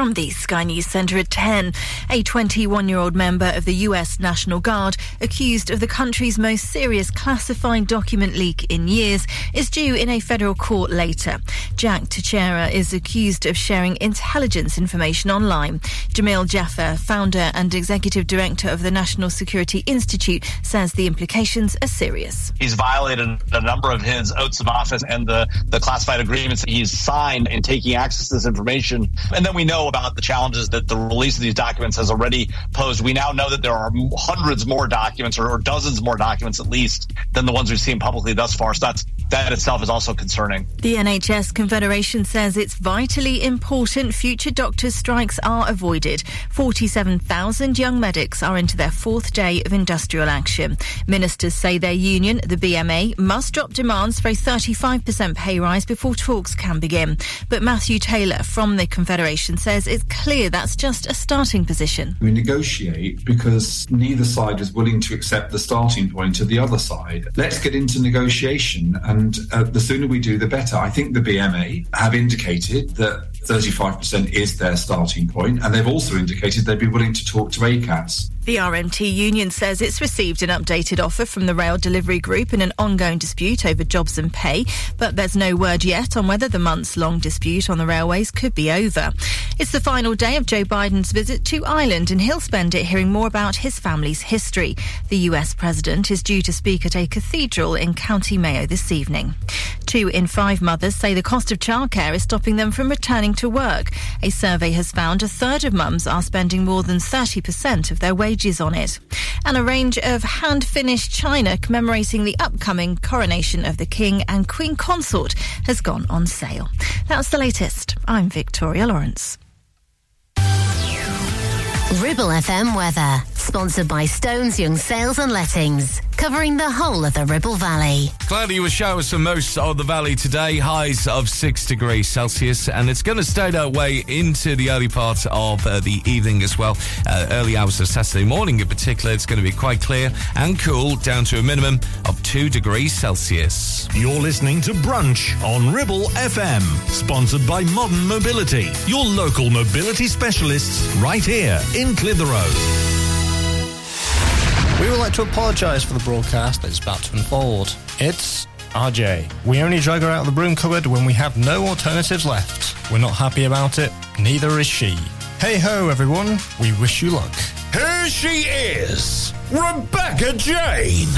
From the Sky News Centre at 10, a 21 year old member of the US National Guard, accused of the country's most serious classified document leak in years, is due in a federal court later. Jack Teixeira is accused of sharing intelligence information online. Jamil Jaffer, founder and executive director of the National Security Institute, says the implications are serious. He's violated a number of his oaths of office and the, the classified agreements he's signed in taking access to this information. And then we know about the challenges that the release of these documents has already posed. We now know that there are hundreds more documents or, or dozens more documents at least than the ones we've seen publicly thus far. So that's that itself is also concerning. The NHS Confederation says it's vitally important future doctors' strikes are avoided. 47,000 young medics are into their fourth day of industrial action. Ministers say their union, the BMA, must drop demands for a 35% pay rise before talks can begin. But Matthew Taylor from the Confederation says it's clear that's just a starting position. We negotiate because neither side is willing to accept the starting point of the other side. Let's get into negotiation and and uh, the sooner we do, the better. I think the BMA have indicated that 35% is their starting point, and they've also indicated they'd be willing to talk to Acas. The RMT union says it's received an updated offer from the rail delivery group in an ongoing dispute over jobs and pay, but there's no word yet on whether the months long dispute on the railways could be over. It's the final day of Joe Biden's visit to Ireland, and he'll spend it hearing more about his family's history. The US president is due to speak at a cathedral in County Mayo this evening. Two in five mothers say the cost of childcare is stopping them from returning to work. A survey has found a third of mums are spending more than 30% of their wages on it. And a range of hand finished china commemorating the upcoming coronation of the King and Queen Consort has gone on sale. That's the latest. I'm Victoria Lawrence. Ribble FM weather, sponsored by Stones Young Sales and Lettings, covering the whole of the Ribble Valley. Cloudy with showers for most of the valley today, highs of 6 degrees Celsius, and it's going to stay that way into the early part of uh, the evening as well. Uh, early hours of Saturday morning in particular, it's going to be quite clear and cool, down to a minimum of 2 degrees Celsius. You're listening to Brunch on Ribble FM, sponsored by Modern Mobility, your local mobility specialists right here in Clitheroe. We would like to apologise for the broadcast that's about to unfold. It's RJ. We only drag her out of the broom cupboard when we have no alternatives left. We're not happy about it, neither is she. Hey ho, everyone. We wish you luck. Here she is, Rebecca Jane.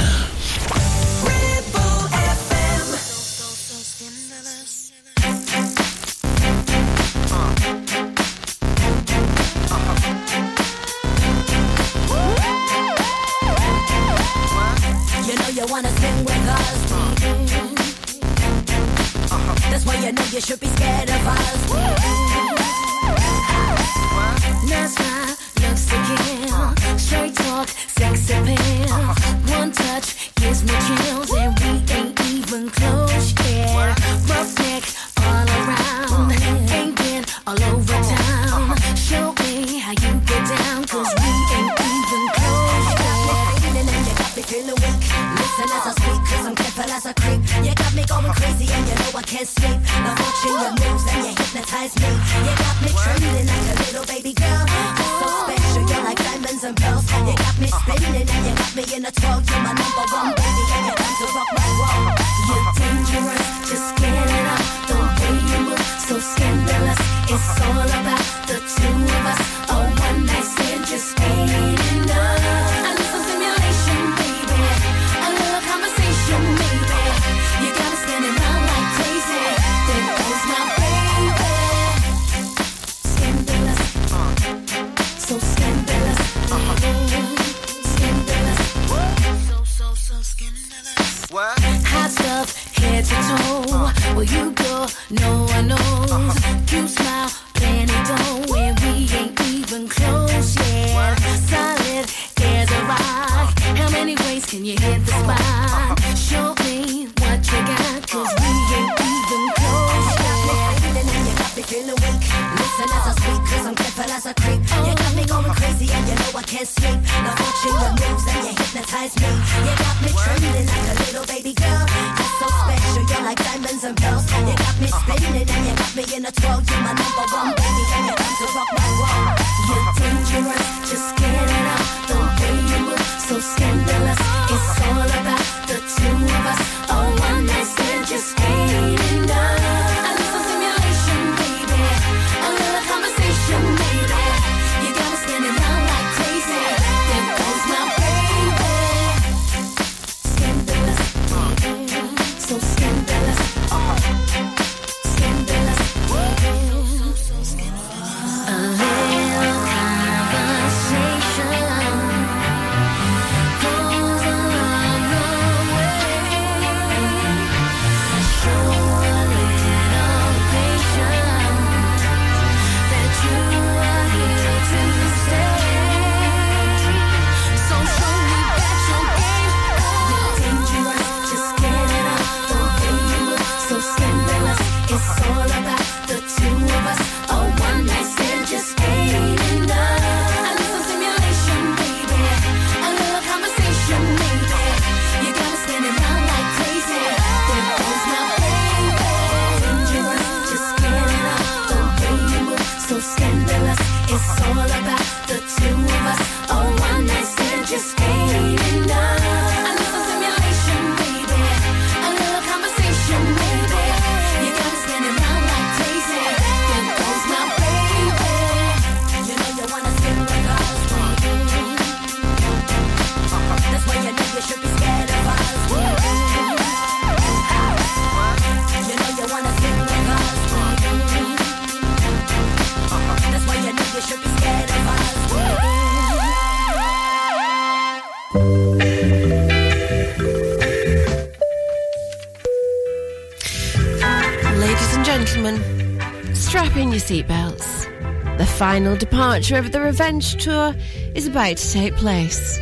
final departure of the Revenge Tour is about to take place.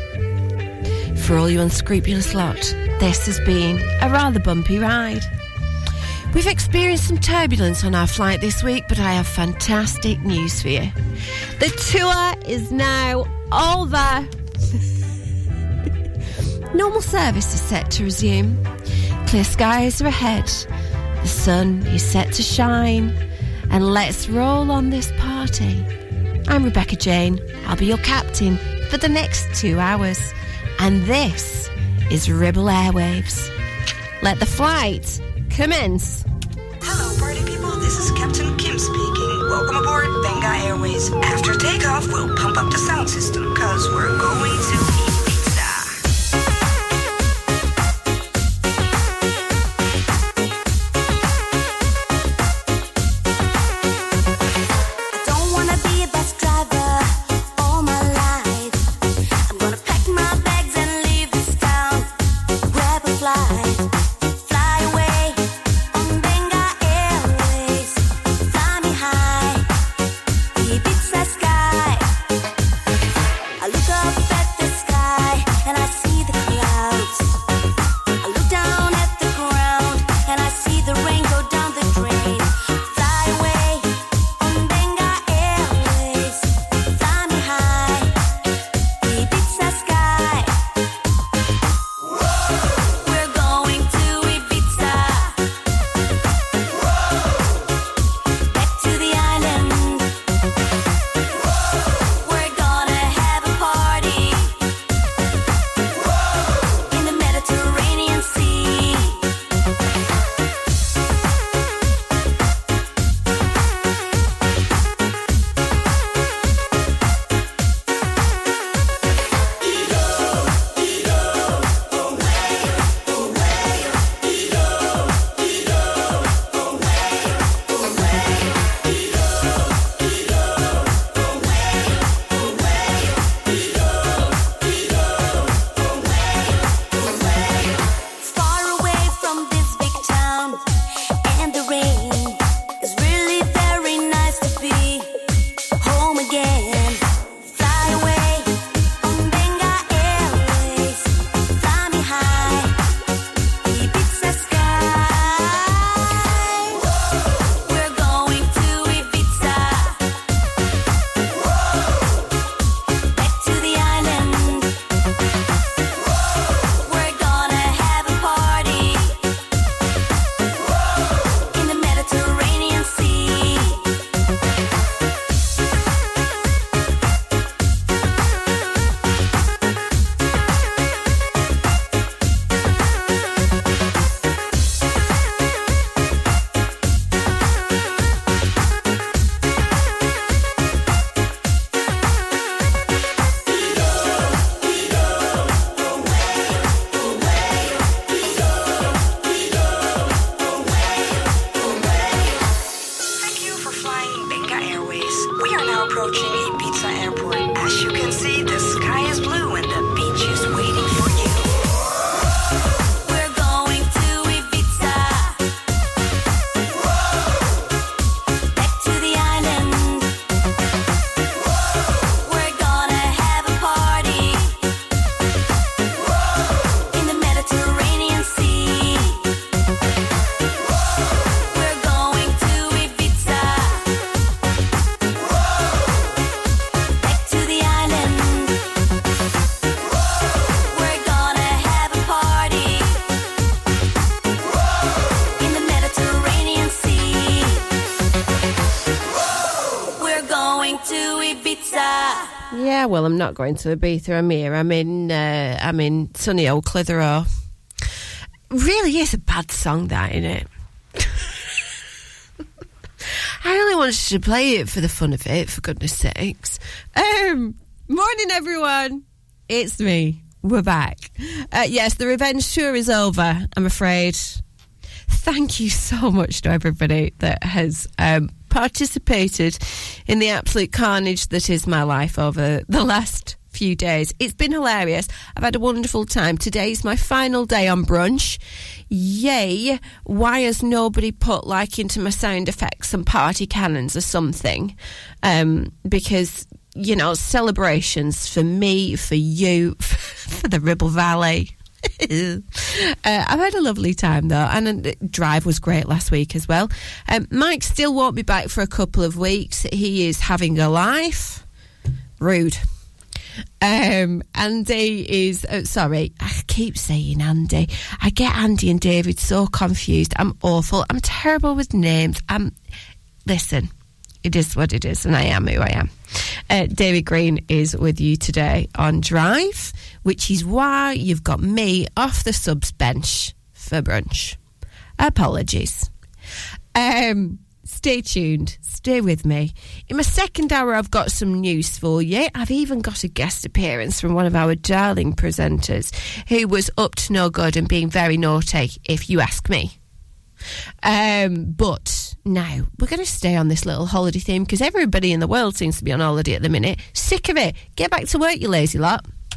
For all you unscrupulous lot, this has been a rather bumpy ride. We've experienced some turbulence on our flight this week, but I have fantastic news for you. The tour is now over. Normal service is set to resume. Clear skies are ahead. The sun is set to shine. And let's roll on this path party. I'm Rebecca Jane. I'll be your captain for the next two hours. And this is Ribble Airwaves. Let the flight commence. Hello, party people. This is Captain Kim speaking. Welcome aboard Benga Airways. After takeoff, we'll pump up the sound system because we're going to. Well, I'm not going to Ibiza. I'm here. I'm in. Uh, I'm in sunny old Clitheroe. Really is a bad song, that isn't it? I only wanted to play it for the fun of it, for goodness sakes. Um, morning, everyone. It's me. We're back. Uh, yes, the revenge tour is over. I'm afraid. Thank you so much to everybody that has um, participated in the absolute carnage that is my life over the last few days. It's been hilarious. I've had a wonderful time. Today's my final day on brunch. Yay. Why has nobody put like into my sound effects and party cannons or something? Um, because, you know, celebrations for me, for you, for the Ribble Valley. uh, I've had a lovely time though, and the drive was great last week as well. Um, Mike still won't be back for a couple of weeks. He is having a life. Rude. Um, Andy is uh, sorry. I keep saying Andy. I get Andy and David so confused. I'm awful. I'm terrible with names. I'm listen. It is what it is, and I am who I am. Uh, David Green is with you today on Drive, which is why you've got me off the subs bench for brunch. Apologies. Um, stay tuned. Stay with me. In my second hour, I've got some news for you. I've even got a guest appearance from one of our darling presenters who was up to no good and being very naughty, if you ask me. Um, but now we're going to stay on this little holiday theme because everybody in the world seems to be on holiday at the minute. Sick of it. Get back to work, you lazy lot.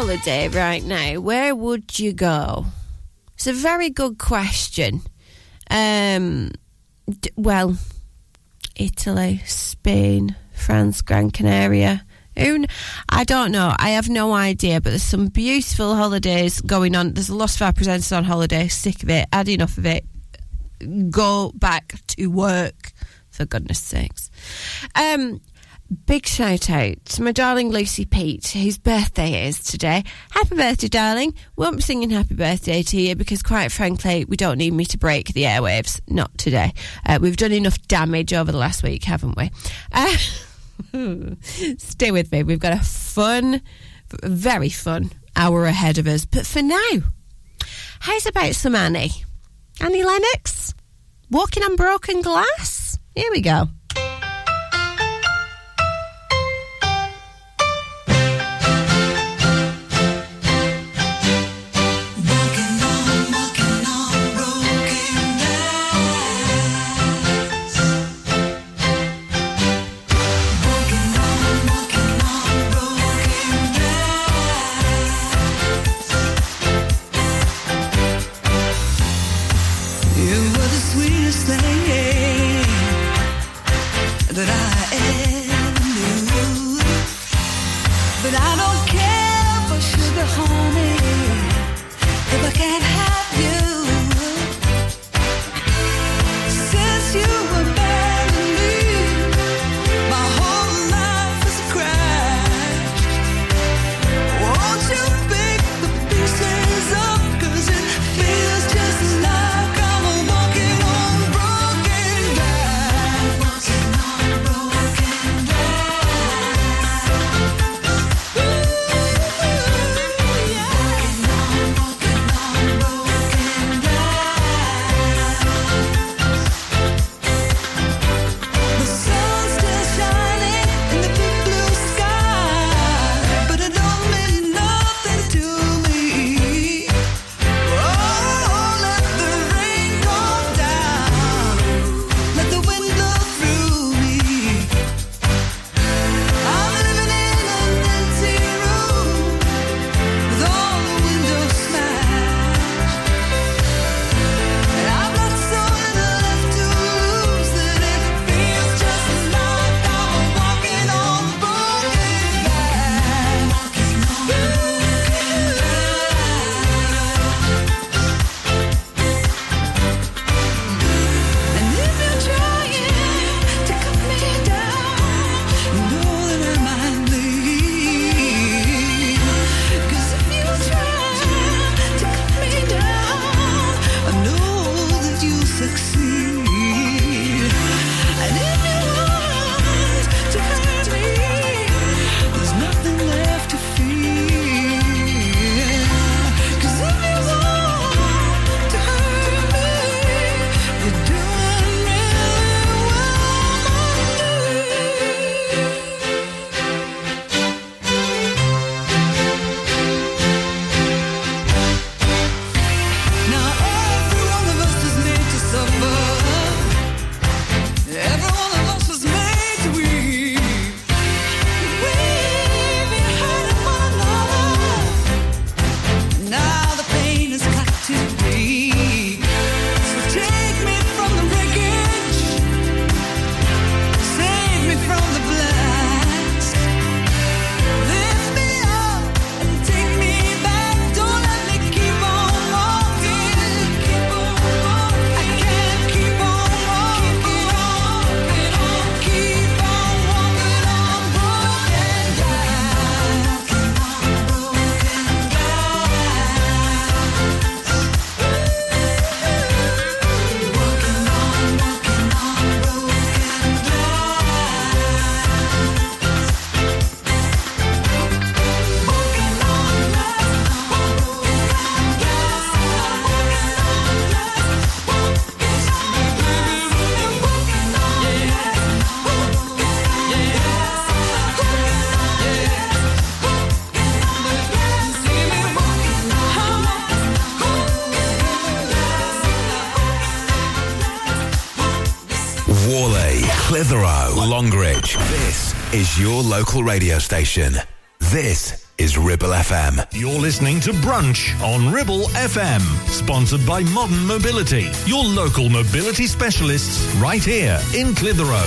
Holiday right now, where would you go? It's a very good question. Um, d- well, Italy, Spain, France, Gran Canaria. I don't know. I have no idea, but there's some beautiful holidays going on. There's a lot of our presenters on holiday. Sick of it. Had enough of it. Go back to work, for goodness sakes. Um, big shout out to my darling Lucy Pete, whose birthday is today. Happy birthday, darling. Won't be singing happy birthday to you because, quite frankly, we don't need me to break the airwaves. Not today. Uh, we've done enough damage over the last week, haven't we? Uh, stay with me. We've got a fun, very fun hour ahead of us. But for now, how's about some Annie? Annie Lennox? Walking on broken glass? Here we go. Longridge. This is your local radio station. This is Ribble FM. You're listening to Brunch on Ribble FM, sponsored by Modern Mobility, your local mobility specialists right here in Clitheroe.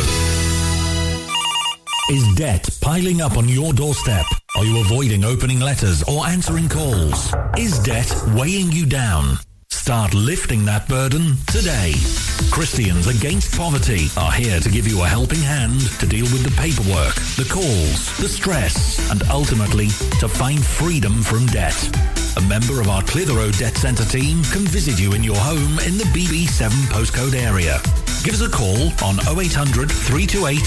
Is debt piling up on your doorstep? Are you avoiding opening letters or answering calls? Is debt weighing you down? Start lifting that burden today. Christians Against Poverty are here to give you a helping hand to deal with the paperwork, the calls, the stress, and ultimately to find freedom from debt. A member of our Clitheroe Debt Centre team can visit you in your home in the BB7 postcode area. Give us a call on 0800 328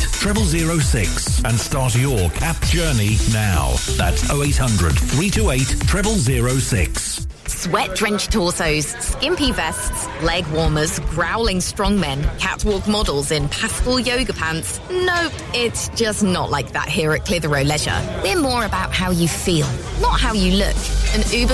0006 and start your CAP journey now. That's 0800 328 0006. Sweat drenched torsos, skimpy vests, leg warmers, growling strongmen, catwalk models in pastel yoga pants. Nope, it's just not like that here at Clitheroe Leisure. We're more about how you feel, not how you look. An uber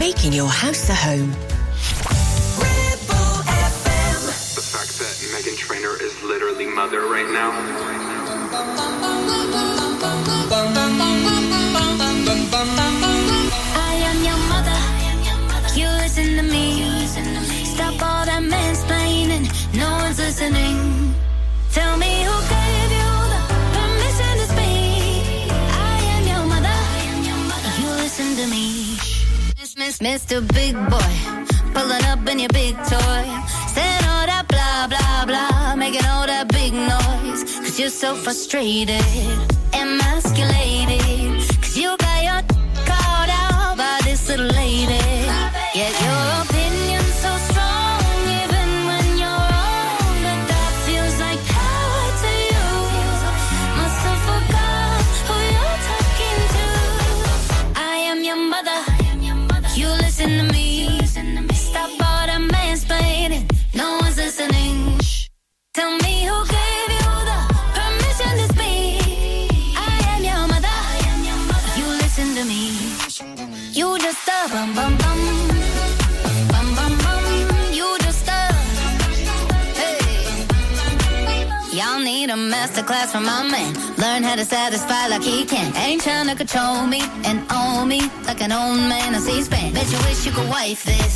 making your house a home. The fact that Meghan Trainor is literally mother right now. I am your mother. You listen to me. Stop all that mansplaining. No one's listening. Miss, Mr. Big Boy, pulling up in your big toy, saying all that blah blah blah, making all that big noise. Cause you're so frustrated, emasculated. Cause you got your called out by this little lady. Yet Ain't trying to control me and own me like an old man on C-SPAN. Bet you wish you could wife this.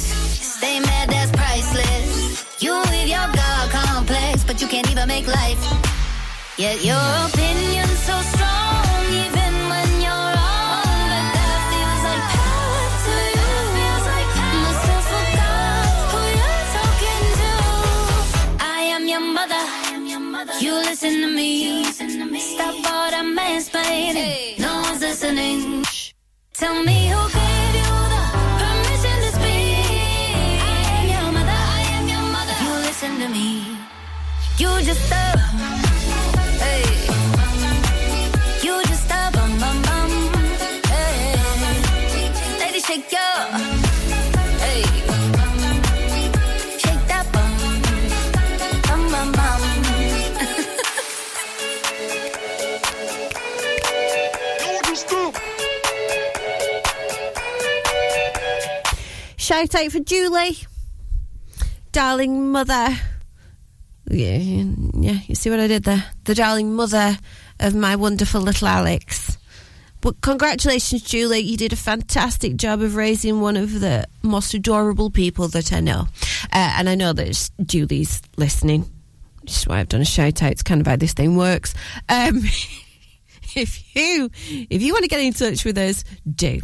Stay mad, that's priceless. You with your God complex, but you can't even make life. Yet your opinion's so strong, even when you're wrong. But that feels like power to you. Must have forgot who you're talking to. I am your mother. You listen to me. Stop all that mansplaining. No shout out for Julie, darling mother. Yeah, yeah, you see what I did there? The darling mother of my wonderful little Alex. But congratulations, Julie. You did a fantastic job of raising one of the most adorable people that I know. Uh, and I know that Julie's listening. Which is why I've done a shout out. It's kind of how this thing works. Um, if you if you want to get in touch with us, do.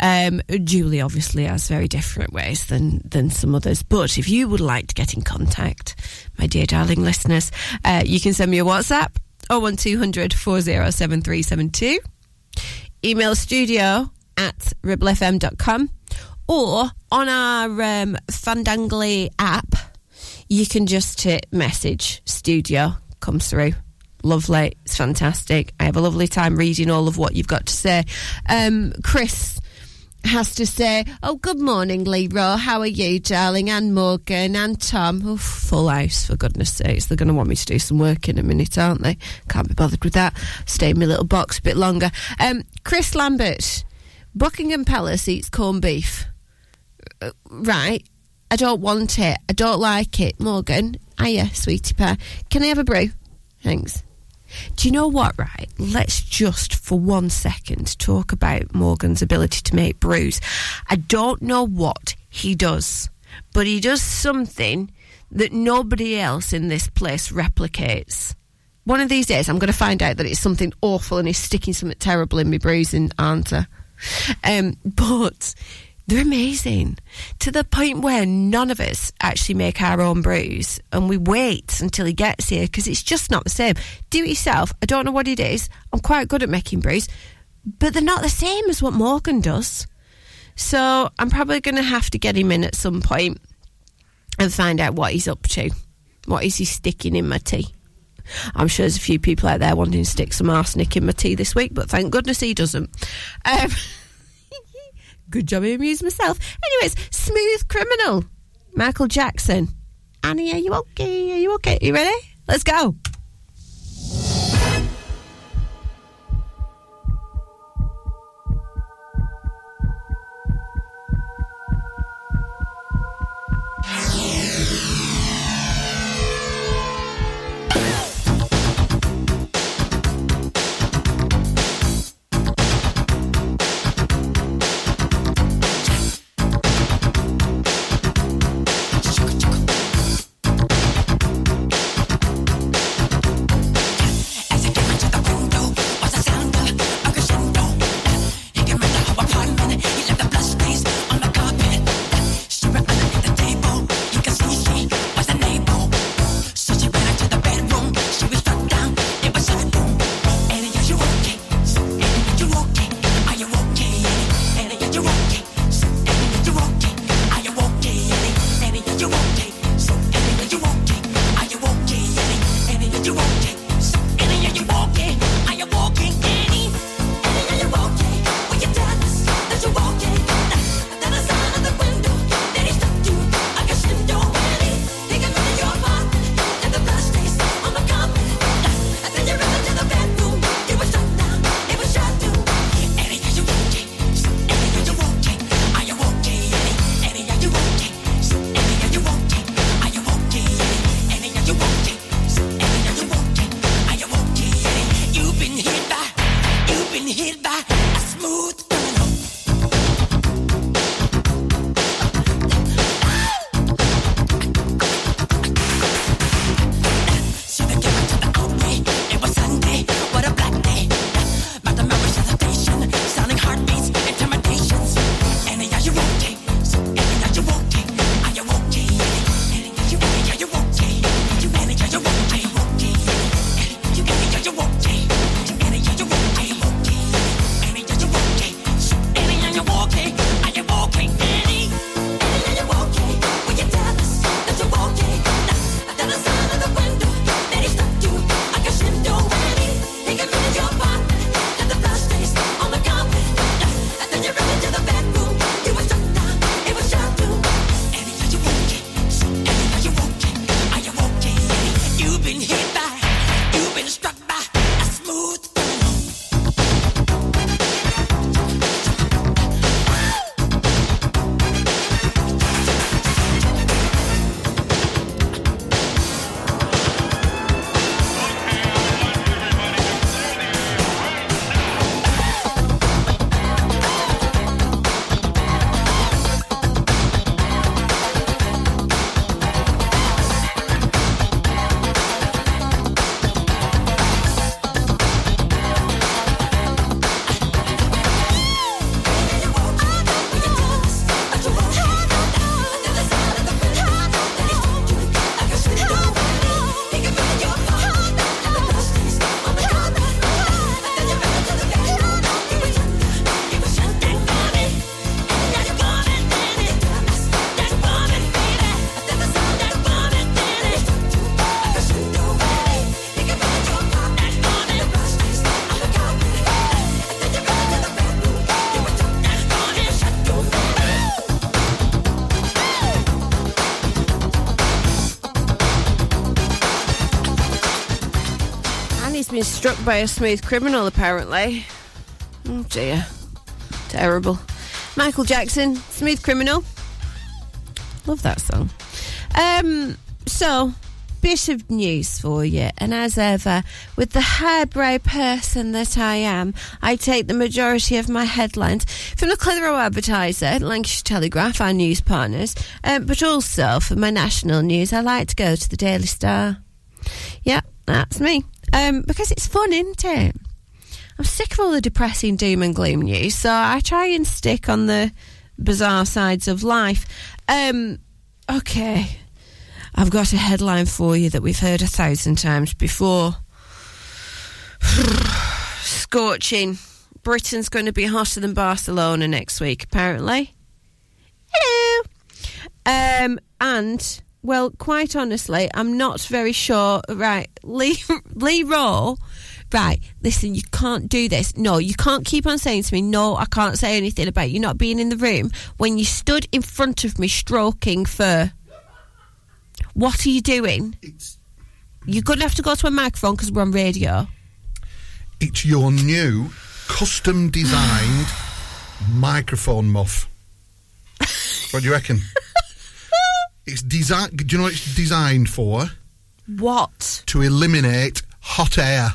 Um, Julie obviously has very different ways than than some others, but if you would like to get in contact, my dear darling listeners, uh, you can send me a WhatsApp 01200 407372, email studio at ribblefm.com, or on our um, Fandangly app, you can just hit message studio comes through lovely. It's fantastic. I have a lovely time reading all of what you've got to say. Um, Chris has to say, Oh, good morning, Leroy. How are you, darling? And Morgan and Tom. Oh, full house, for goodness sakes. They're going to want me to do some work in a minute, aren't they? Can't be bothered with that. Stay in my little box a bit longer. Um, Chris Lambert, Buckingham Palace eats corned beef. Uh, right. I don't want it. I don't like it. Morgan, hiya, sweetie pie. Can I have a brew? Thanks. Do you know what, right? Let's just for one second talk about Morgan's ability to make brews. I don't know what he does, but he does something that nobody else in this place replicates. One of these days, I'm going to find out that it's something awful and he's sticking something terrible in my brews and answer. Um, but they're amazing to the point where none of us actually make our own brews and we wait until he gets here because it's just not the same. Do it yourself. I don't know what it is. I'm quite good at making brews, but they're not the same as what Morgan does. So I'm probably going to have to get him in at some point and find out what he's up to. What is he sticking in my tea? I'm sure there's a few people out there wanting to stick some arsenic in my tea this week, but thank goodness he doesn't. Um, good job I amused myself. Anyways, Smooth Criminal, Michael Jackson. Annie, are you okay? Are you okay? Are You ready? Let's go. Struck by a smooth criminal, apparently. Oh dear. Terrible. Michael Jackson, Smooth Criminal. Love that song. Um, so, bit of news for you. And as ever, with the highbrow person that I am, I take the majority of my headlines from the Clitheroe Advertiser, Lancashire Telegraph, our news partners, um, but also for my national news, I like to go to the Daily Star. Yeah, that's me. Um, because it's fun, isn't it? I'm sick of all the depressing doom and gloom news, so I try and stick on the bizarre sides of life. Um, okay, I've got a headline for you that we've heard a thousand times before. Scorching. Britain's going to be hotter than Barcelona next week, apparently. Hello. Um, and well, quite honestly, I'm not very sure. Right, Lee Lee Raw. Right, listen, you can't do this. No, you can't keep on saying to me, no, I can't say anything about you not being in the room when you stood in front of me stroking fur. What are you doing? You're going to have to go to a microphone because we're on radio. It's your new custom designed microphone muff. What do you reckon? it's designed. Do you know what it's designed for? What? To eliminate hot air.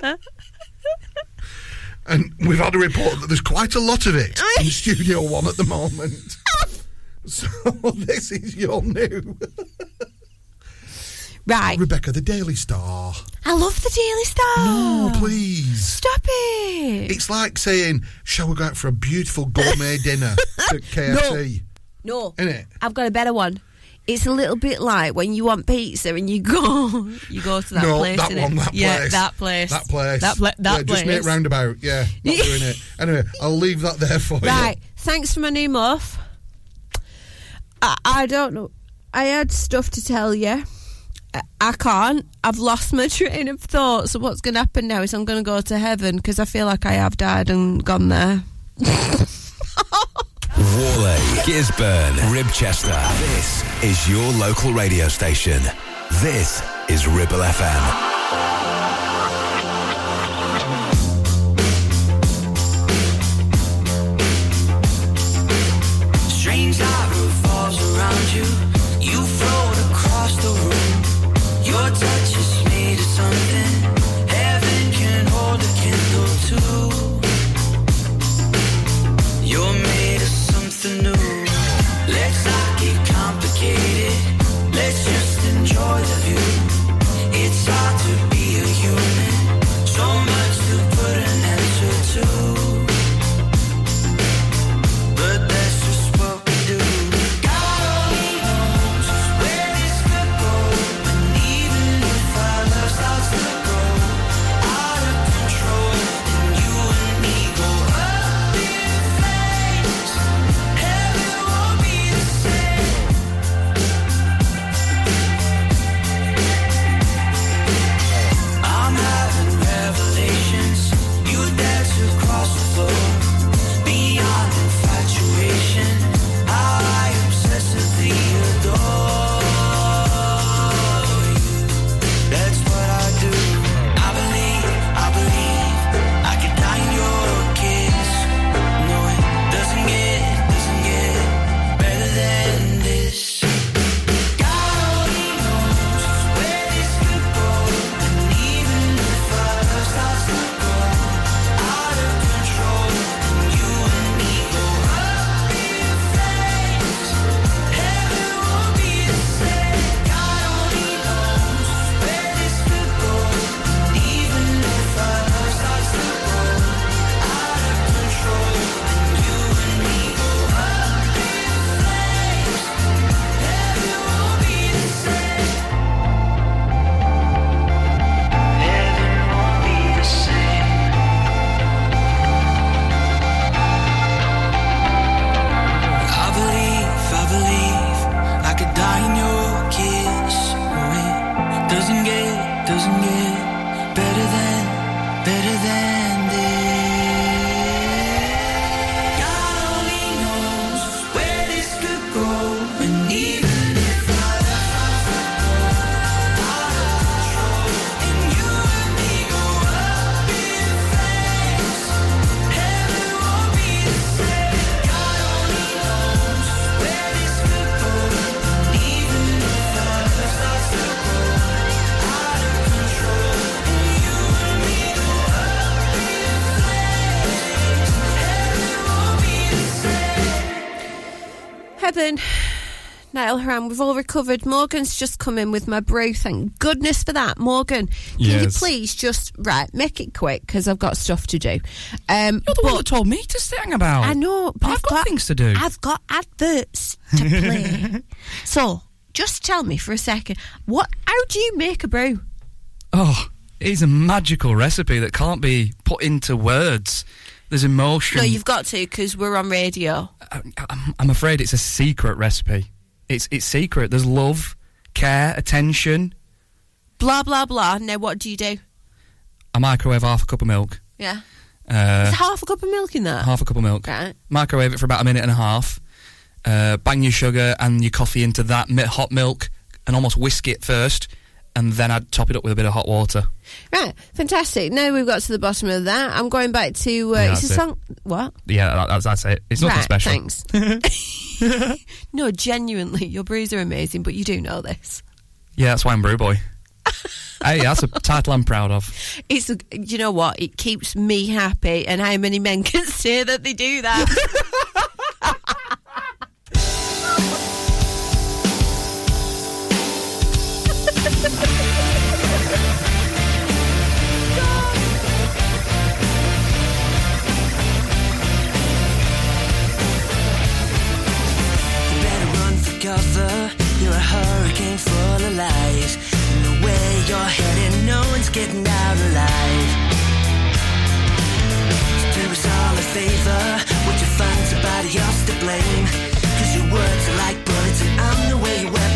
and we've had a report that there's quite a lot of it in Studio One at the moment. so this is your new. Right. Rebecca, the Daily Star. I love the Daily Star. No, please. Stop it. It's like saying, shall we go out for a beautiful gourmet dinner at KFC? No. Innit? I've got a better one. It's a little bit like when you want pizza and you go, you go to that no, place. that one, that yeah, place. that place. That place. That, pla- that yeah, place. Just make roundabout. Yeah, not doing it. Anyway, I'll leave that there for you. Right. Thanks for my new muff. I, I don't know. I had stuff to tell you. I, I can't. I've lost my train of thought. So what's going to happen now is I'm going to go to heaven because I feel like I have died and gone there. Whalley, Gisburn, Ribchester. This is your local radio station. This is Ribble FM. Strange light revolves around you. You Kevin, Niall Horan, we've all recovered. Morgan's just come in with my brew. Thank goodness for that. Morgan, can you please just, right, make it quick because I've got stuff to do. Um, You're the one that told me to sing about. I know, but I've got things to do. I've got adverts to play. so, just tell me for a second, what? How do you make a brew? Oh, it's a magical recipe that can't be put into words. There's emotion. No, you've got to because we're on radio. I'm afraid it's a secret recipe. It's it's secret. There's love, care, attention. Blah blah blah. Now, what do you do? I microwave half a cup of milk. Yeah, Uh, There's half a cup of milk in there? half a cup of milk. Right. Microwave it for about a minute and a half. Uh, bang your sugar and your coffee into that hot milk and almost whisk it first, and then I'd top it up with a bit of hot water. Right, fantastic. Now we've got to the bottom of that. I'm going back to uh, Yeah, it's a it. song. What? Yeah, that, that's, that's it. It's nothing right, special. Thanks. no, genuinely, your brews are amazing, but you do know this. Yeah, that's why I'm brew boy. hey, that's a title I'm proud of. It's a, you know what? It keeps me happy, and how many men can say that they do that? Cover. You're a hurricane full of lies. And the way you're heading, no one's getting out alive. So do us all a favor. What you find somebody else to blame. Cause your words are like bullets and I'm the way your weapons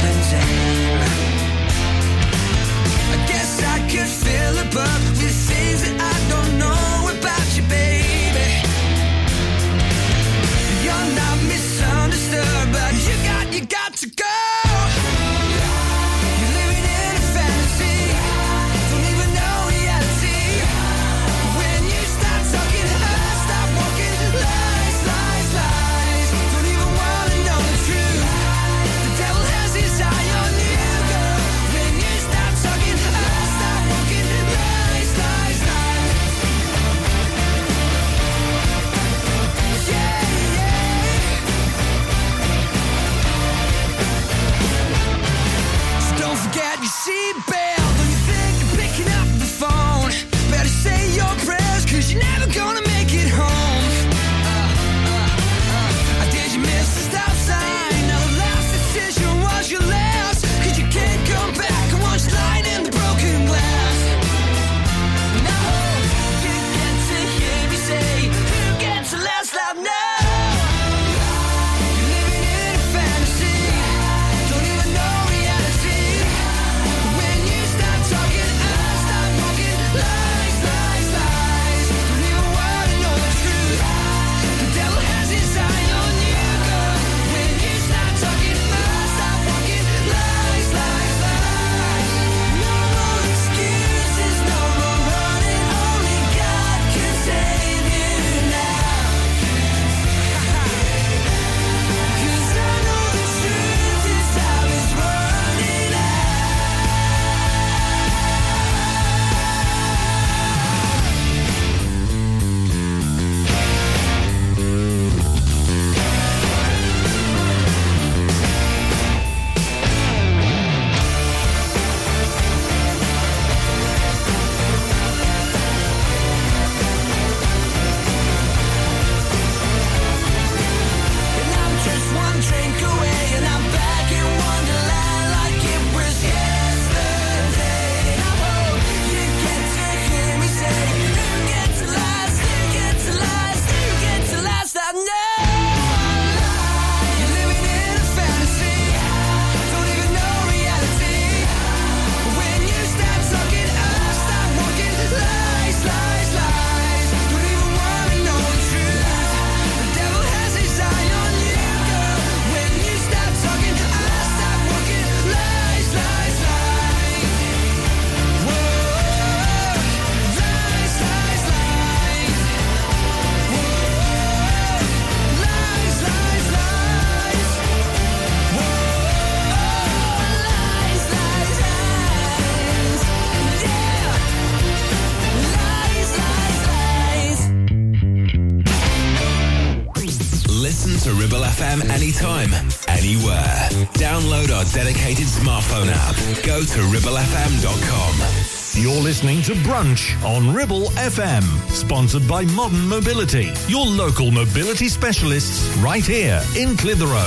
to Brunch on Ribble FM, sponsored by Modern Mobility, your local mobility specialists right here in Clitheroe.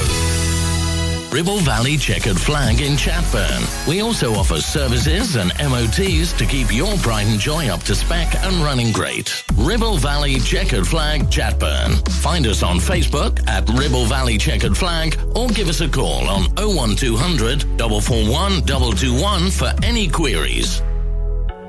Ribble Valley Checkered Flag in Chatburn. We also offer services and MOTs to keep your pride and joy up to spec and running great. Ribble Valley Checkered Flag Chatburn. Find us on Facebook at Ribble Valley Checkered Flag or give us a call on 01200 441 221 for any queries.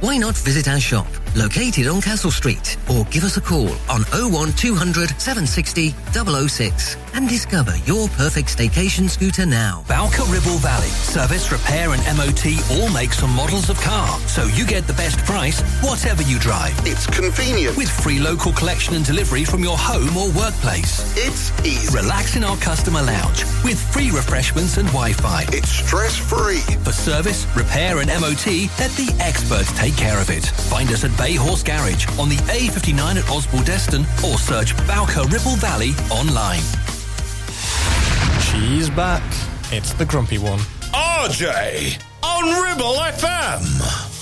Why not visit our shop, located on Castle Street, or give us a call on 01200 760 006 and discover your perfect staycation scooter now. Bowker Ribble Valley. Service, repair and MOT all makes and models of car. So you get the best price, whatever you drive. It's convenient. With free local collection and delivery from your home or workplace. It's easy. Relax in our customer lounge with free refreshments and Wi-Fi. It's stress-free. For service, repair and MOT, let the experts take care of it. Find us at Bay Horse Garage on the A59 at Osbaldeston or search Bowker Ribble Valley online. She's back. It's the grumpy one. RJ on Ribble FM.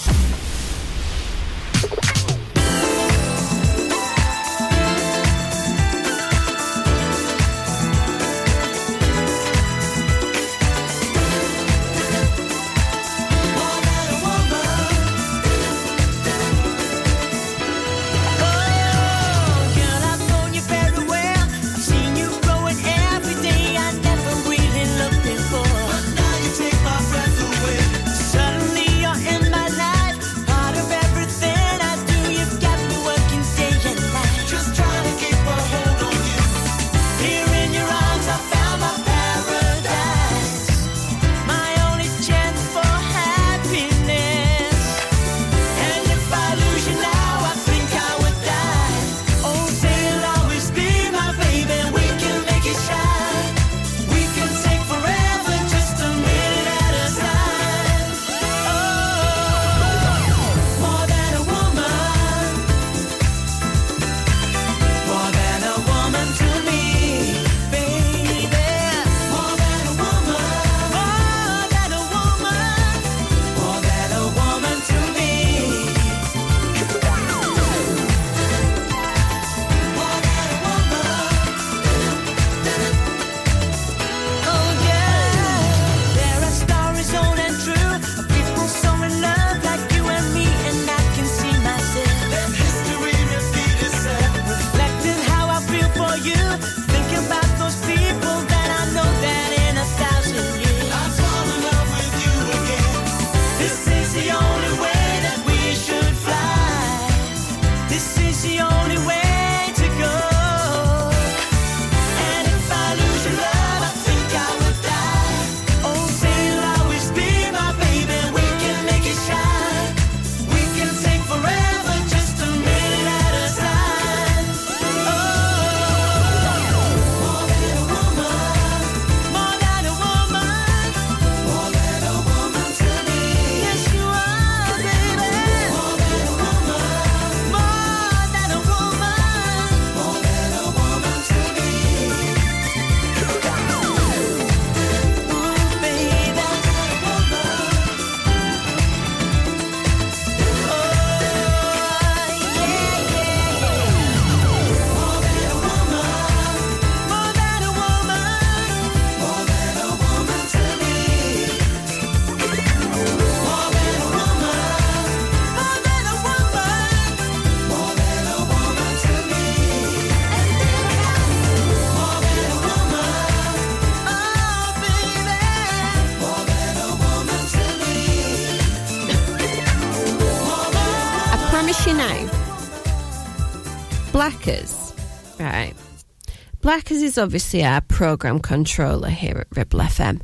Blackers is obviously our program controller here at Ribble FM,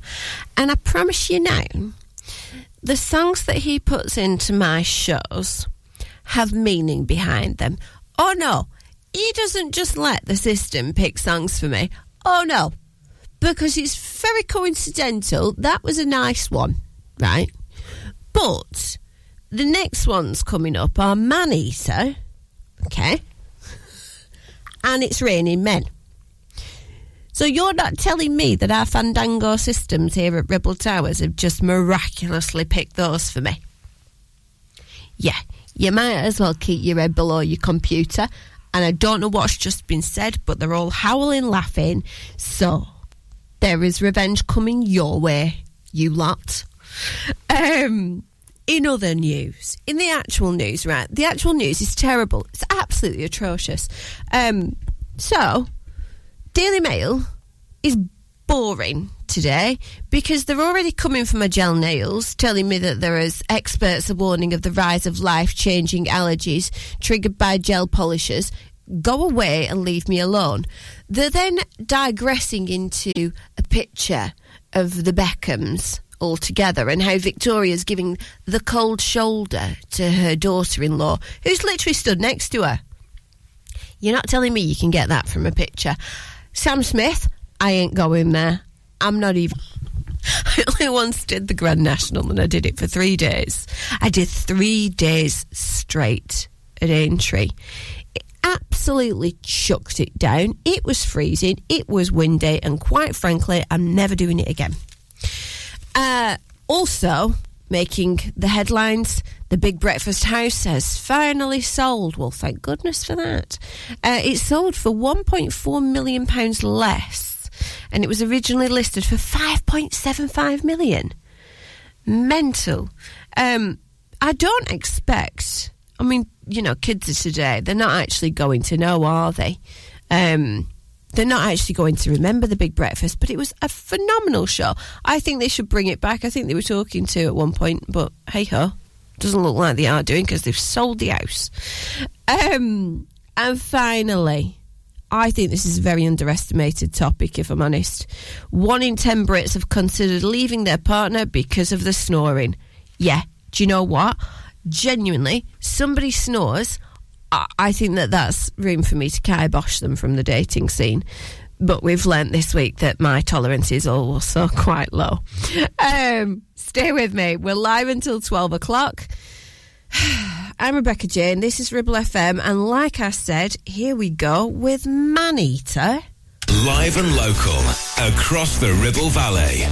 and I promise you now, the songs that he puts into my shows have meaning behind them. Oh no, he doesn't just let the system pick songs for me. Oh no, because it's very coincidental. That was a nice one, right? But the next ones coming up are Man Eater, okay, and it's Raining Men. So you're not telling me that our Fandango systems here at Ribble Towers have just miraculously picked those for me? Yeah, you might as well keep your head below your computer. And I don't know what's just been said, but they're all howling, laughing. So there is revenge coming your way, you lot. Um, in other news, in the actual news, right? The actual news is terrible. It's absolutely atrocious. Um, so, Daily Mail is boring today because they're already coming for my gel nails, telling me that there is experts are warning of the rise of life-changing allergies triggered by gel polishers. Go away and leave me alone. They're then digressing into a picture of the Beckhams all together and how Victoria's giving the cold shoulder to her daughter-in-law, who's literally stood next to her. You're not telling me you can get that from a picture. Sam Smith, I ain't going there. I'm not even. I only once did the Grand National and I did it for three days. I did three days straight at Aintree. It absolutely chucked it down. It was freezing, it was windy, and quite frankly, I'm never doing it again. Uh, also, making the headlines, the Big Breakfast House has finally sold. Well, thank goodness for that. Uh, it sold for £1.4 million pounds less, and it was originally listed for £5.75 million. Mental. Um, I don't expect, I mean, you know, kids of today, they're not actually going to know, are they? Um, they're not actually going to remember the Big Breakfast, but it was a phenomenal show. I think they should bring it back. I think they were talking to at one point, but hey ho, doesn't look like they are doing because they've sold the house. Um, and finally, I think this is a very underestimated topic, if I'm honest. One in ten Brits have considered leaving their partner because of the snoring. Yeah, do you know what? Genuinely, somebody snores. I- think that that's room for me to kibosh them from the dating scene. But we've learnt this week that my tolerance is also quite low. Um, stay with me. We're live until 12 o'clock. I'm Rebecca Jane. This is Ribble FM. And like I said, here we go with Maneater. Live and local across the Ribble Valley.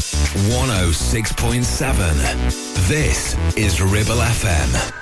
106.7. This is Ribble FM.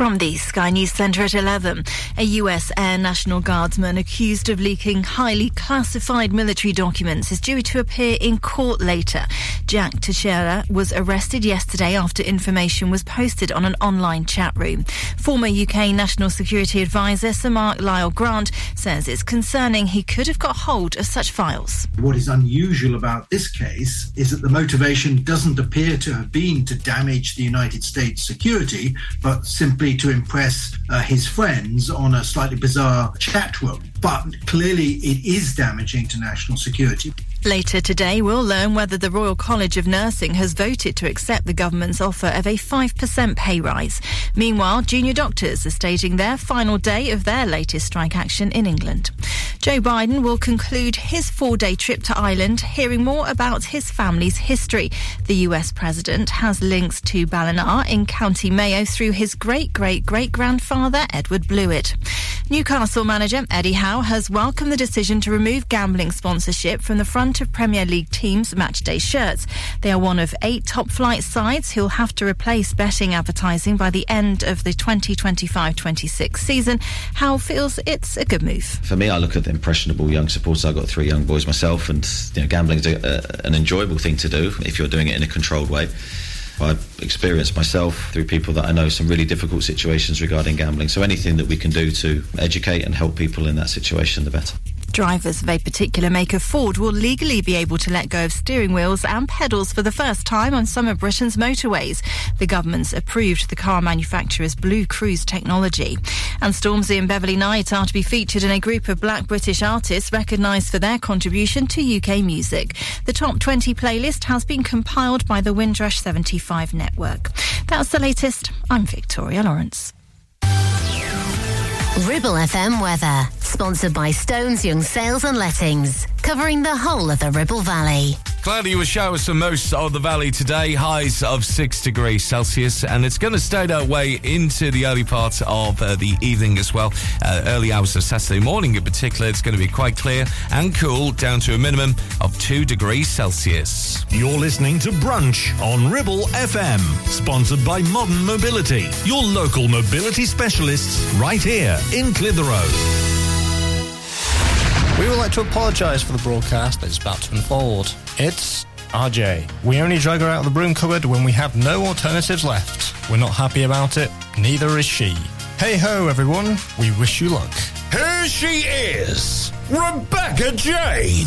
From the Sky News Centre at 11, a US Air National Guardsman accused of leaking highly classified military documents is due to appear in court later. Jack Teixeira was arrested yesterday after information was posted on an online chat room. Former UK National Security Advisor Sir Mark Lyall Grant says it's concerning he could have got hold of such files. What is unusual about this case is that the motivation doesn't appear to have been to damage the United States security, but simply to impress uh, his friends on a slightly bizarre chat room. But clearly, it is damaging to national security. Later today, we'll learn whether the Royal College of Nursing has voted to accept the government's offer of a 5% pay rise. Meanwhile, junior doctors are staging their final day of their latest strike action in England. Joe Biden will conclude his four day trip to Ireland, hearing more about his family's history. The US president has links to Ballina in County Mayo through his great great great grandfather, Edward Blewitt. Newcastle manager Eddie Howe has welcomed the decision to remove gambling sponsorship from the front of Premier League teams' matchday shirts. They are one of eight top flight sides who'll have to replace betting advertising by the end of the 2025-26 season. Howe feels it's a good move. For me, I look at the impressionable young supporters. I've got three young boys myself, and you know, gambling is a, a, an enjoyable thing to do if you're doing it in a controlled way. I've experienced myself through people that I know some really difficult situations regarding gambling. So anything that we can do to educate and help people in that situation, the better. Drivers of a particular make of Ford will legally be able to let go of steering wheels and pedals for the first time on some of Britain's motorways. The government's approved the car manufacturer's BlueCruise technology. And Stormzy and Beverly Knight are to be featured in a group of black British artists recognised for their contribution to UK music. The top 20 playlist has been compiled by the Windrush 75 network. That's the latest. I'm Victoria Lawrence. Ribble FM weather, sponsored by Stones Young Sales and Lettings, covering the whole of the Ribble Valley. Cloudy with showers for most of the valley today, highs of 6 degrees Celsius, and it's going to stay that way into the early part of uh, the evening as well. Uh, early hours of Saturday morning in particular, it's going to be quite clear and cool, down to a minimum of 2 degrees Celsius. You're listening to Brunch on Ribble FM, sponsored by Modern Mobility, your local mobility specialists right here in Clitheroe. We would like to apologise for the broadcast that's about to unfold. It's RJ. We only drag her out of the broom cupboard when we have no alternatives left. We're not happy about it, neither is she. Hey ho, everyone. We wish you luck. Here she is, Rebecca Jane.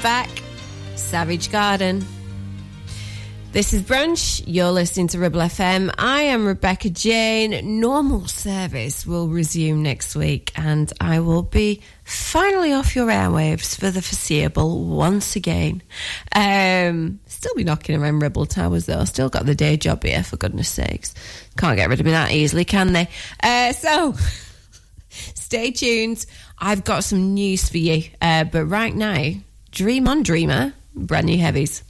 back, Savage Garden. This is Brunch. You're listening to Ribble FM. I am Rebecca Jane. Normal service will resume next week, and I will be finally off your airwaves for the foreseeable once again. Um, still be knocking around Ribble Towers, though. Still got the day job here, for goodness sakes. Can't get rid of me that easily, can they? Uh, so, stay tuned. I've got some news for you, uh, but right now, Dream on Dreamer, brand new heavies.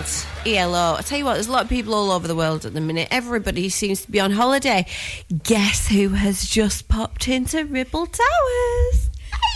World. ELO. I tell you what, there's a lot of people all over the world at the minute. Everybody seems to be on holiday. Guess who has just popped into Ribble Towers?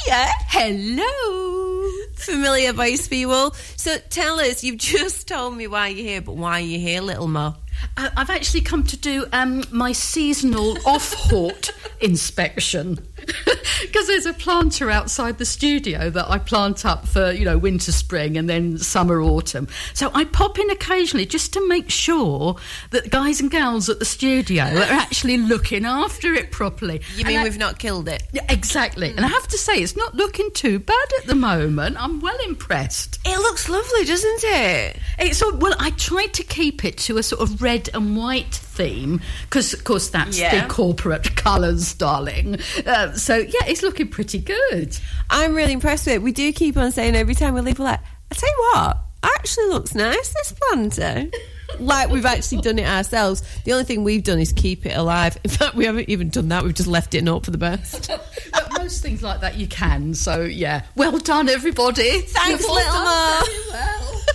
Hiya. Hello. Familiar voice all. So tell us, you've just told me why you're here, but why are you here, little Mo? I've actually come to do um, my seasonal off-hort inspection because there's a planter outside the studio that I plant up for you know winter, spring, and then summer, autumn. So I pop in occasionally just to make sure that guys and girls at the studio are actually looking after it properly. You mean I- we've not killed it? Yeah, exactly. And I have to say, it's not looking too bad at the moment. I'm well impressed. It looks lovely, doesn't it? It's all, well. I tried to keep it to a sort of red and white theme because, of course, that's Yeah. the corporate colours, darling. Uh, so yeah, it's looking pretty good. I'm really impressed with it. We do keep on saying every time we leave, we're like, I tell you what, actually looks nice, this planter. like we've actually done it ourselves. The only thing we've done is keep it alive. In fact, we haven't even done that. We've just left it and hope for the best. But most things like that you can. So yeah, well done, everybody. Thanks, You've little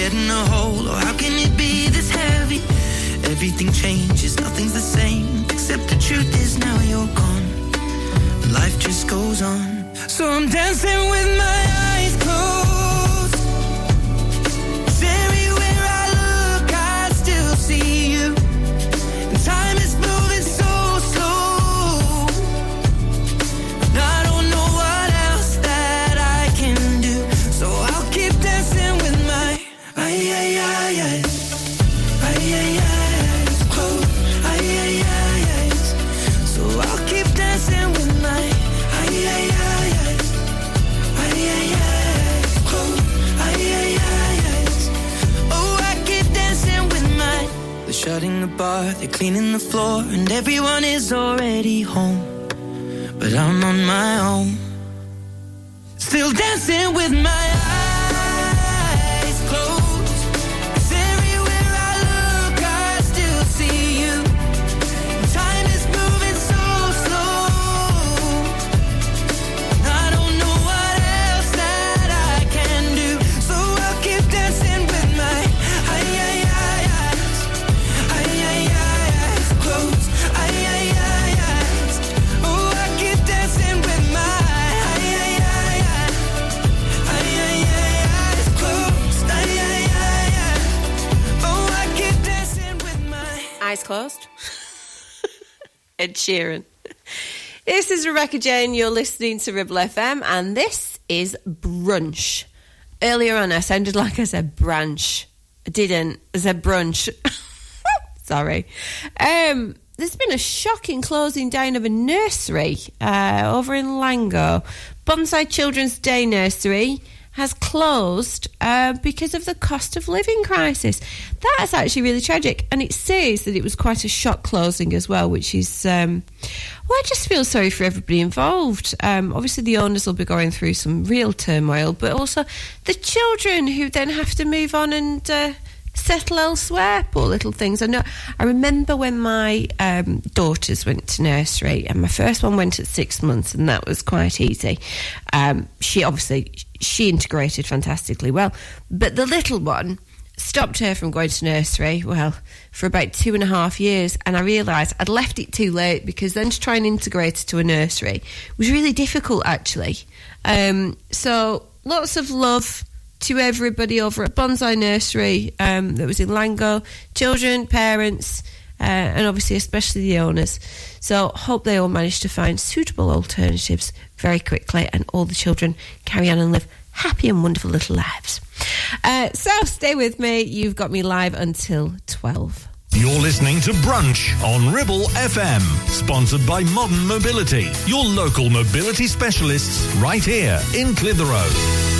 unfolds, you get in a hole. Or how can it be this heavy? Everything changes, nothing's the same. Except the truth is now you're gone. Life just goes on. So I'm dancing with the floor, and everyone is already home. But I'm on my own. Still dancing with my Eyes closed. Ed Sheeran. This is Rebecca Jane. You're listening to Ribble FM, and this is Brunch. Earlier on, I sounded like I said brunch. I didn't. I said brunch. Sorry. Um, there's been a shocking closing down of a nursery uh, over in Langho. Bonsai Children's Day Nursery has closed uh, because of the cost of living crisis. That's actually really tragic. And it says that it was quite a shock closing as well, which is, um, well, I just feel sorry for everybody involved. Um, obviously, the owners will be going through some real turmoil, but also the children who then have to move on and. Uh, settle elsewhere, poor little things. I know. I remember when my um, daughters went to nursery, and my first one went at six months, and that was quite easy. Um, she obviously she integrated fantastically well, but the little one stopped her from going to nursery. Well, for about two and a half years, and I realised I'd left it too late because then to try and integrate her to a nursery was really difficult, actually. Um, so lots of love to everybody over at Bonsai Nursery um, that was in Langho, children, parents, uh, and obviously especially the owners. So hope they all manage to find suitable alternatives very quickly, and all the children carry on and live happy and wonderful little lives. Uh, so stay with me. You've got me live until twelve. You're listening to Brunch on Ribble FM, sponsored by Modern Mobility, your local mobility specialists right here in Clitheroe.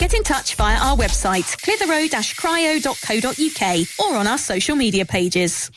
Get in touch via our website, clitheroe-cryo.co.uk or on our social media pages.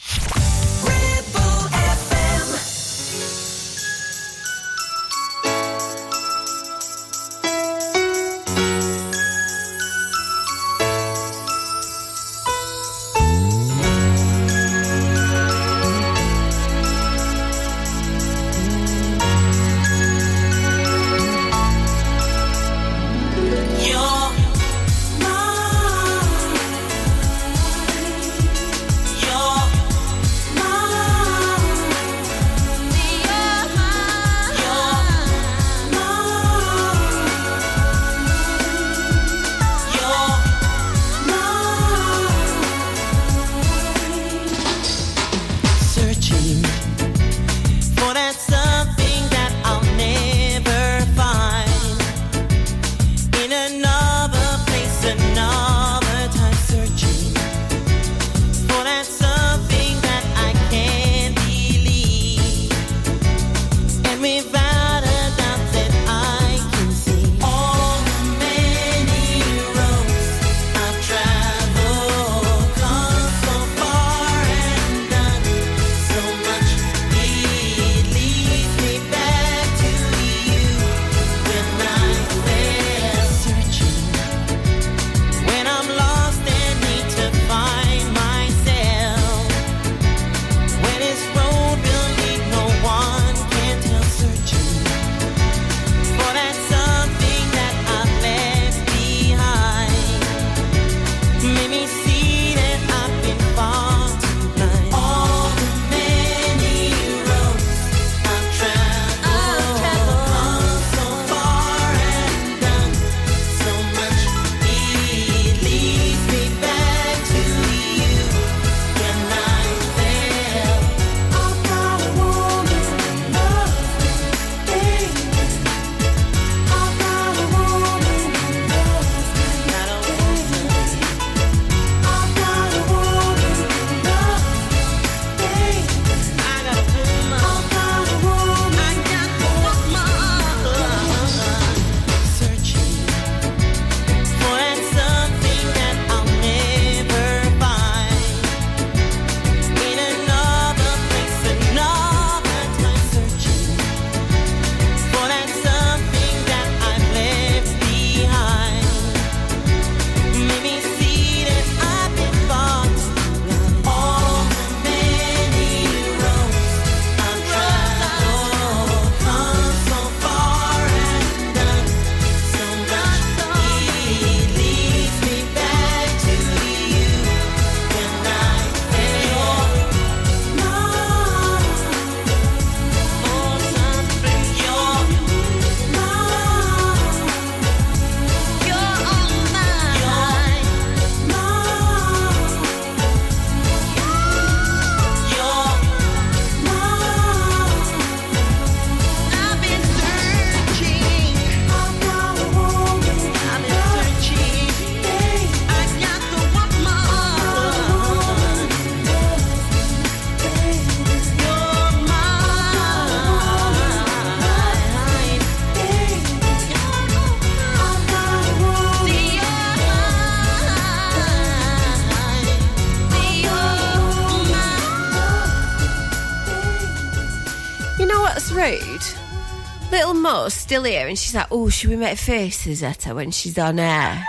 Still here, and she's like, "Oh, should we make faces at her when she's on air?"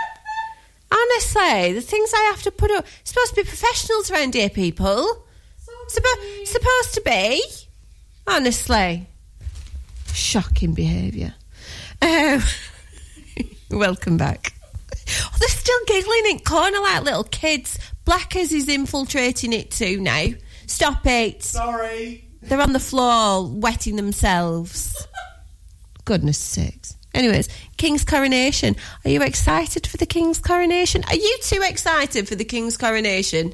Honestly, the things I have to put up. Supposed to be professionals around here, people. Suppo- supposed to be. Honestly, shocking behaviour. Um, welcome back. Oh, they're still giggling in corner like little kids. Blackers is infiltrating it too now. Stop it. Sorry. They're on the floor wetting themselves. Goodness sakes. Anyways, King's coronation. Are you excited for the King's coronation? Are you too excited for the King's coronation?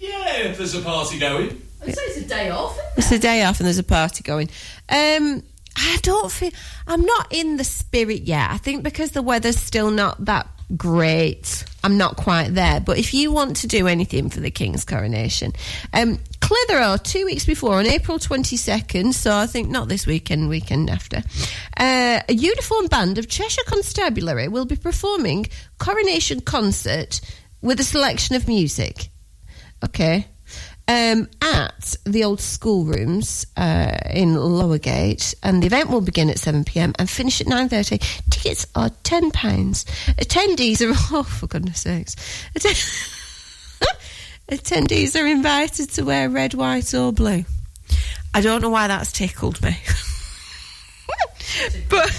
Yeah, if there's a party going. I'd say it's a day off. It's a day off and there's a party going. Um, I don't feel I'm not in the spirit yet. I think because the weather's still not that great, I'm not quite there. But if you want to do anything for the King's coronation, um, Clitheroe two weeks before on April 22nd, so I think not this weekend, weekend after, uh, a uniform band of Cheshire Constabulary will be performing coronation concert with a selection of music. Okay. Um, at the old schoolrooms uh, in Lowergate, and the event will begin at 7 pm and finish at 9:30. Tickets are ten pounds. Attendees are oh for goodness sakes, Atten- attendees are invited to wear red, white, or blue. I don't know why that's tickled me, but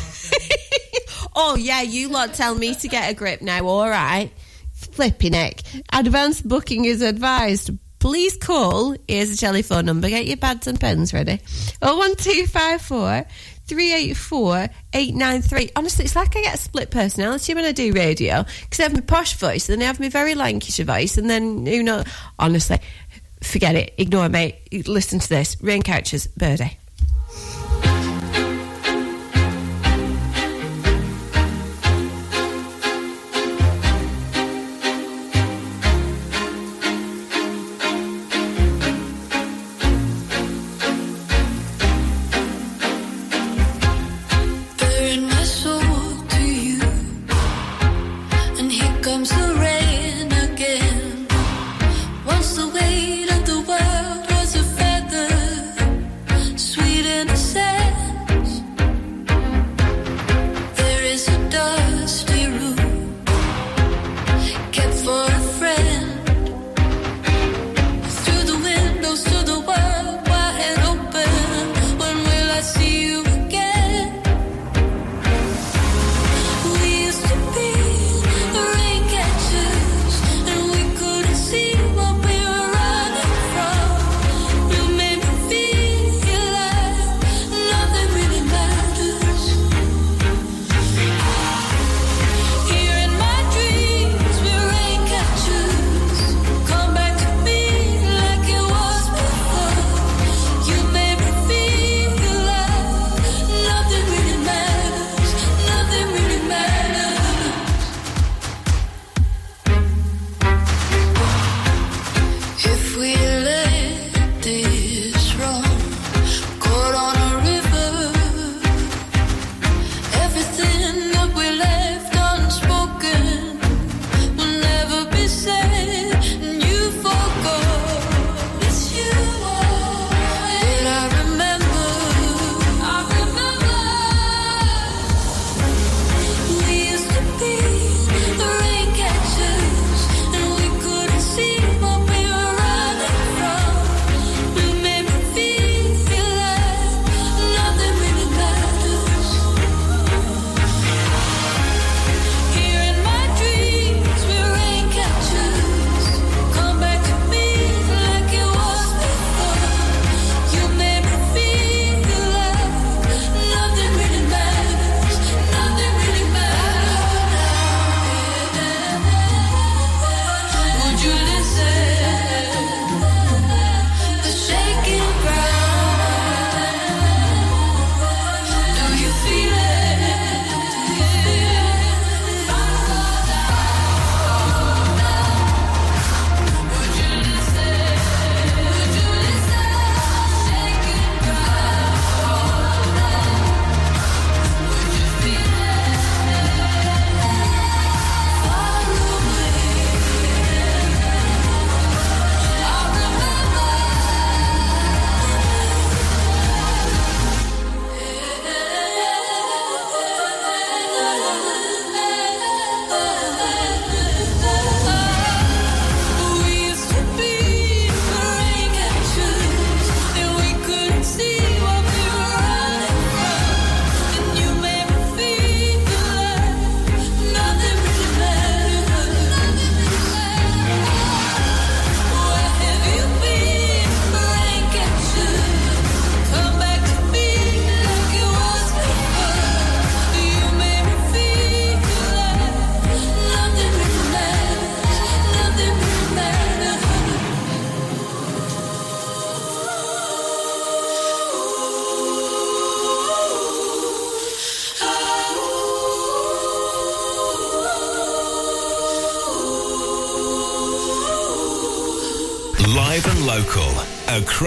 oh yeah, you lot tell me to get a grip now. All right. Flipping neck. Advance booking is advised. Please call. Here's a telephone number. Get your pads and pens ready. 01254 384 893. Honestly, it's like I get a split personality when I do radio because I have my posh voice and then I have my very Lancashire voice, and then, you know, honestly, forget it. Ignore me. Listen to this. Rain couches, birdie.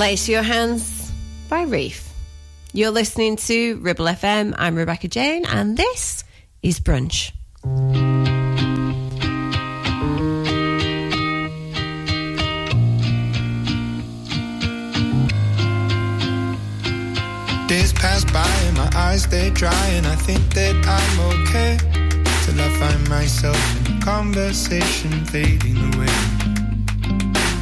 Place Your Hands by Reef. You're listening to Ribble FM. I'm Rebecca Jane, and this is Brunch. Days pass by and my eyes stay dry, and I think that I'm okay. Till I find myself in conversation fading away.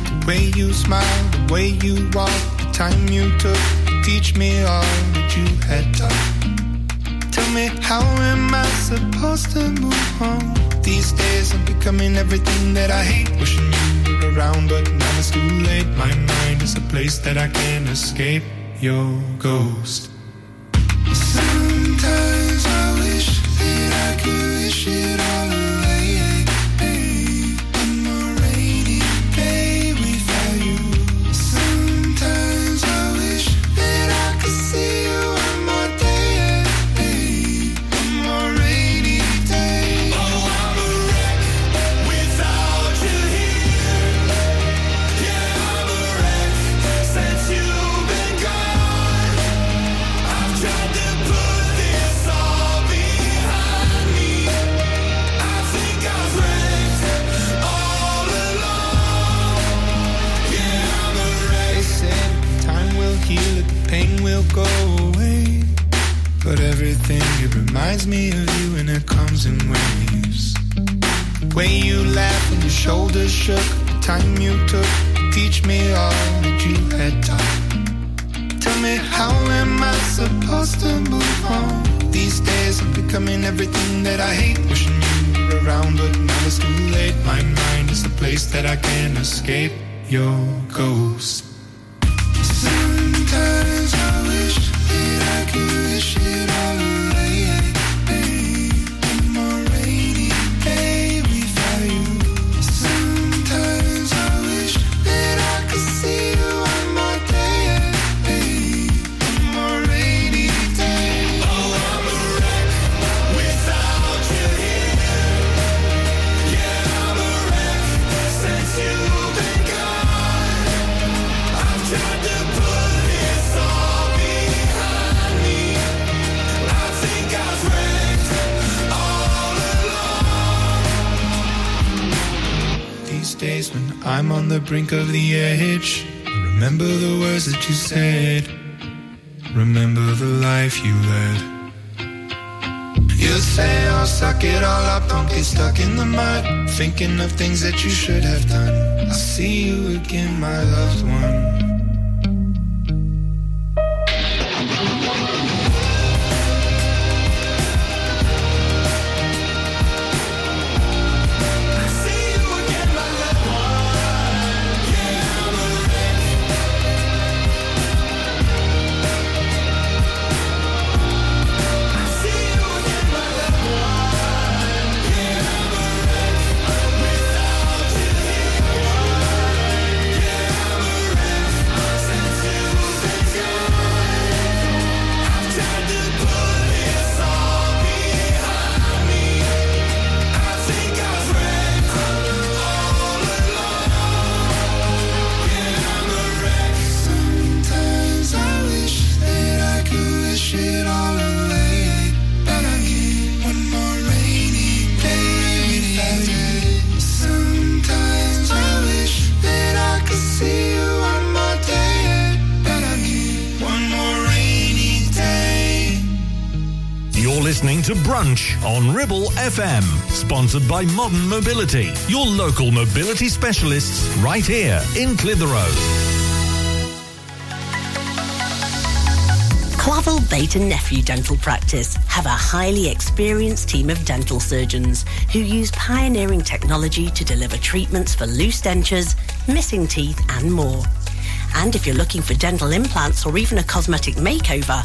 The way you smile way you walk, the time you took to teach me all that you had taught. Tell me, how am I supposed to move on? These days I'm becoming everything that I hate. Wishing you were around, but now it's too late. My mind is a place that I can't escape. Your ghost. Escape your brink of the edge, remember the words that you said. Remember the life you led. You say, I'll suck it all up, don't get stuck in the mud. Thinking of things that you should have done. I'll see you again, my loved one. FM, sponsored by Modern Mobility, your local mobility specialists right here in Clitheroe. Clavel Bait and Nephew Dental Practice have a highly experienced team of dental surgeons who use pioneering technology to deliver treatments for loose dentures, missing teeth, and more. And if you're looking for dental implants or even a cosmetic makeover,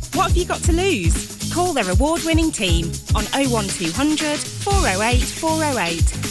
What have you got to lose? Call their award-winning team on 01200 408 408.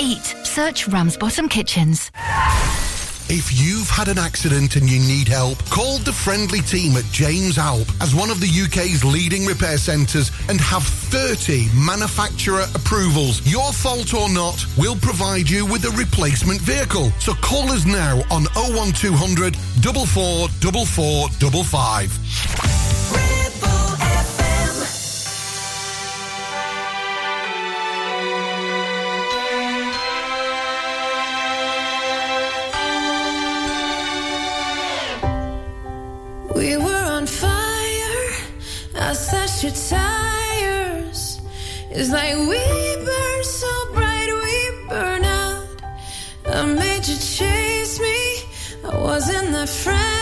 eat. Search Ramsbottom Kitchens. If you've had an accident and you need help, call the friendly team at James Alpe as one of the UK's leading repair centres and have 30 manufacturer approvals. Your fault or not, we'll provide you with a replacement vehicle. So call us now on 01200 444455. your tires. It's like we burn so bright, we burn out. I made you chase me. I wasn't that friend.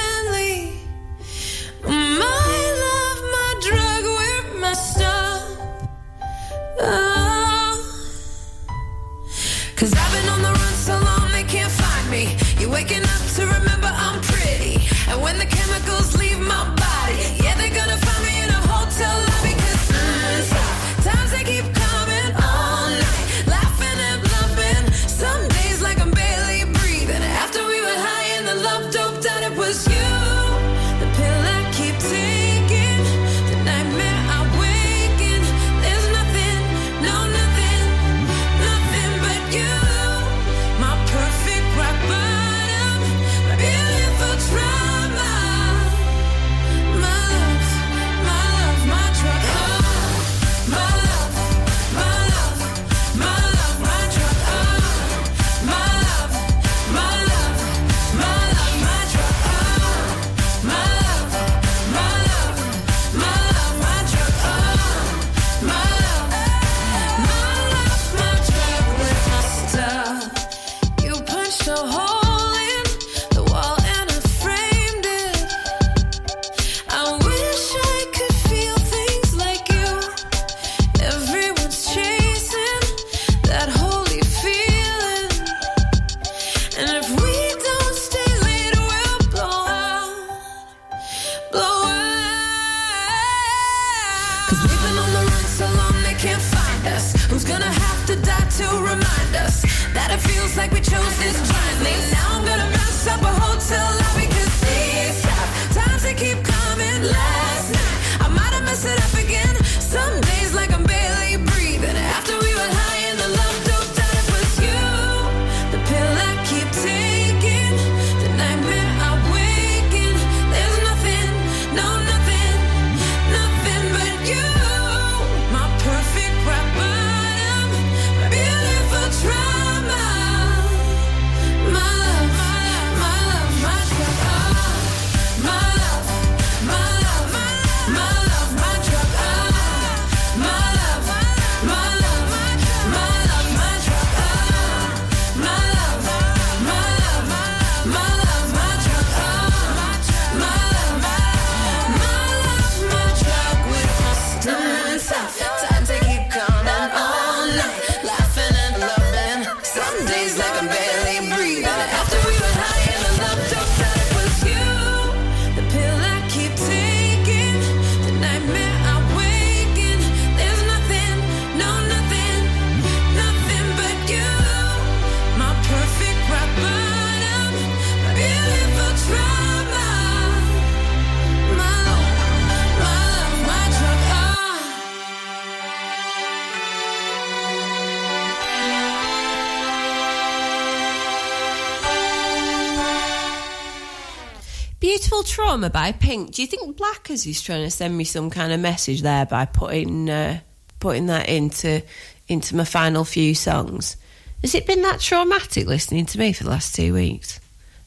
By Pink. Do you think Blackers is trying to send me some kind of message there by putting uh, putting that into into my final few songs? Has it been that traumatic listening to me for the last two weeks?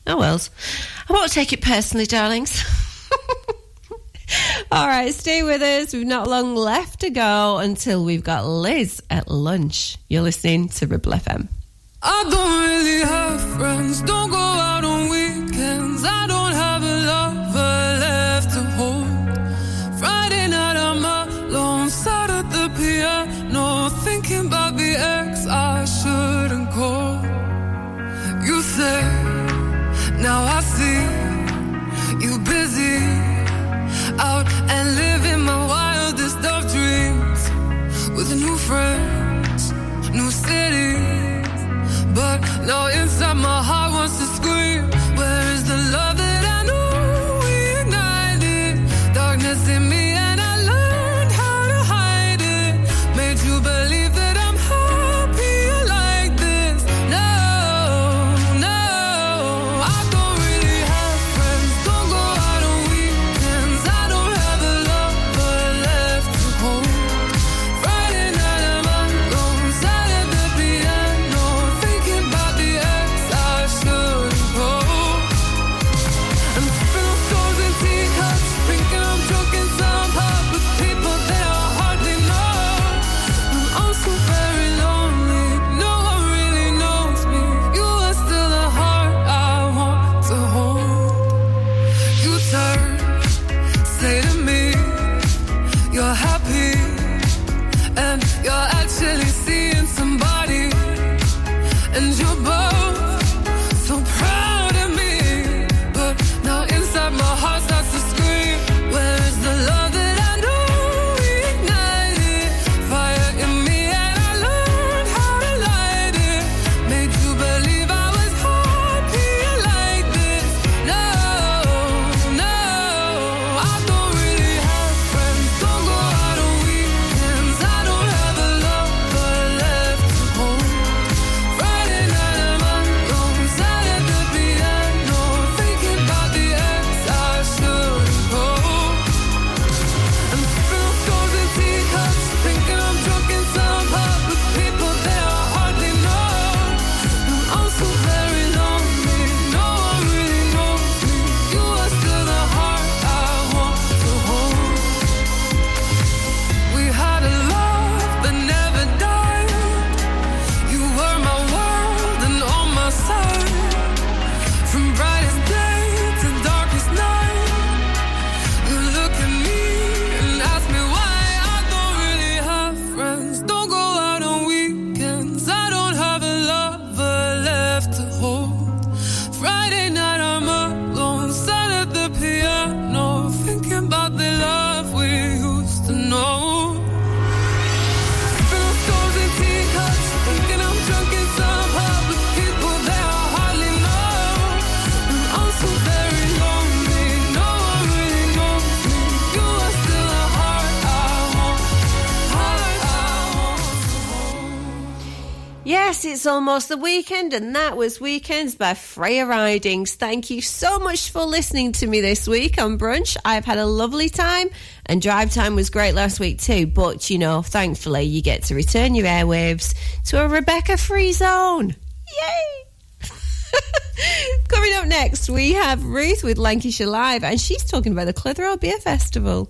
Oh well, I won't take it personally, darlings. All right, stay with us. We've not long left to go until we've got Liz at lunch. You're listening to Ribble FM. Was the weekend, and that was Weekends by Freya Ridings. Thank you so much for listening to me this week on Brunch. I've had a lovely time, and drive time was great last week too. But, you know, thankfully, you get to return your airwaves to a Rebecca free zone. Yay! Coming up next, we have Ruth with Lancashire Live, and she's talking about the Clitheroe Beer Festival.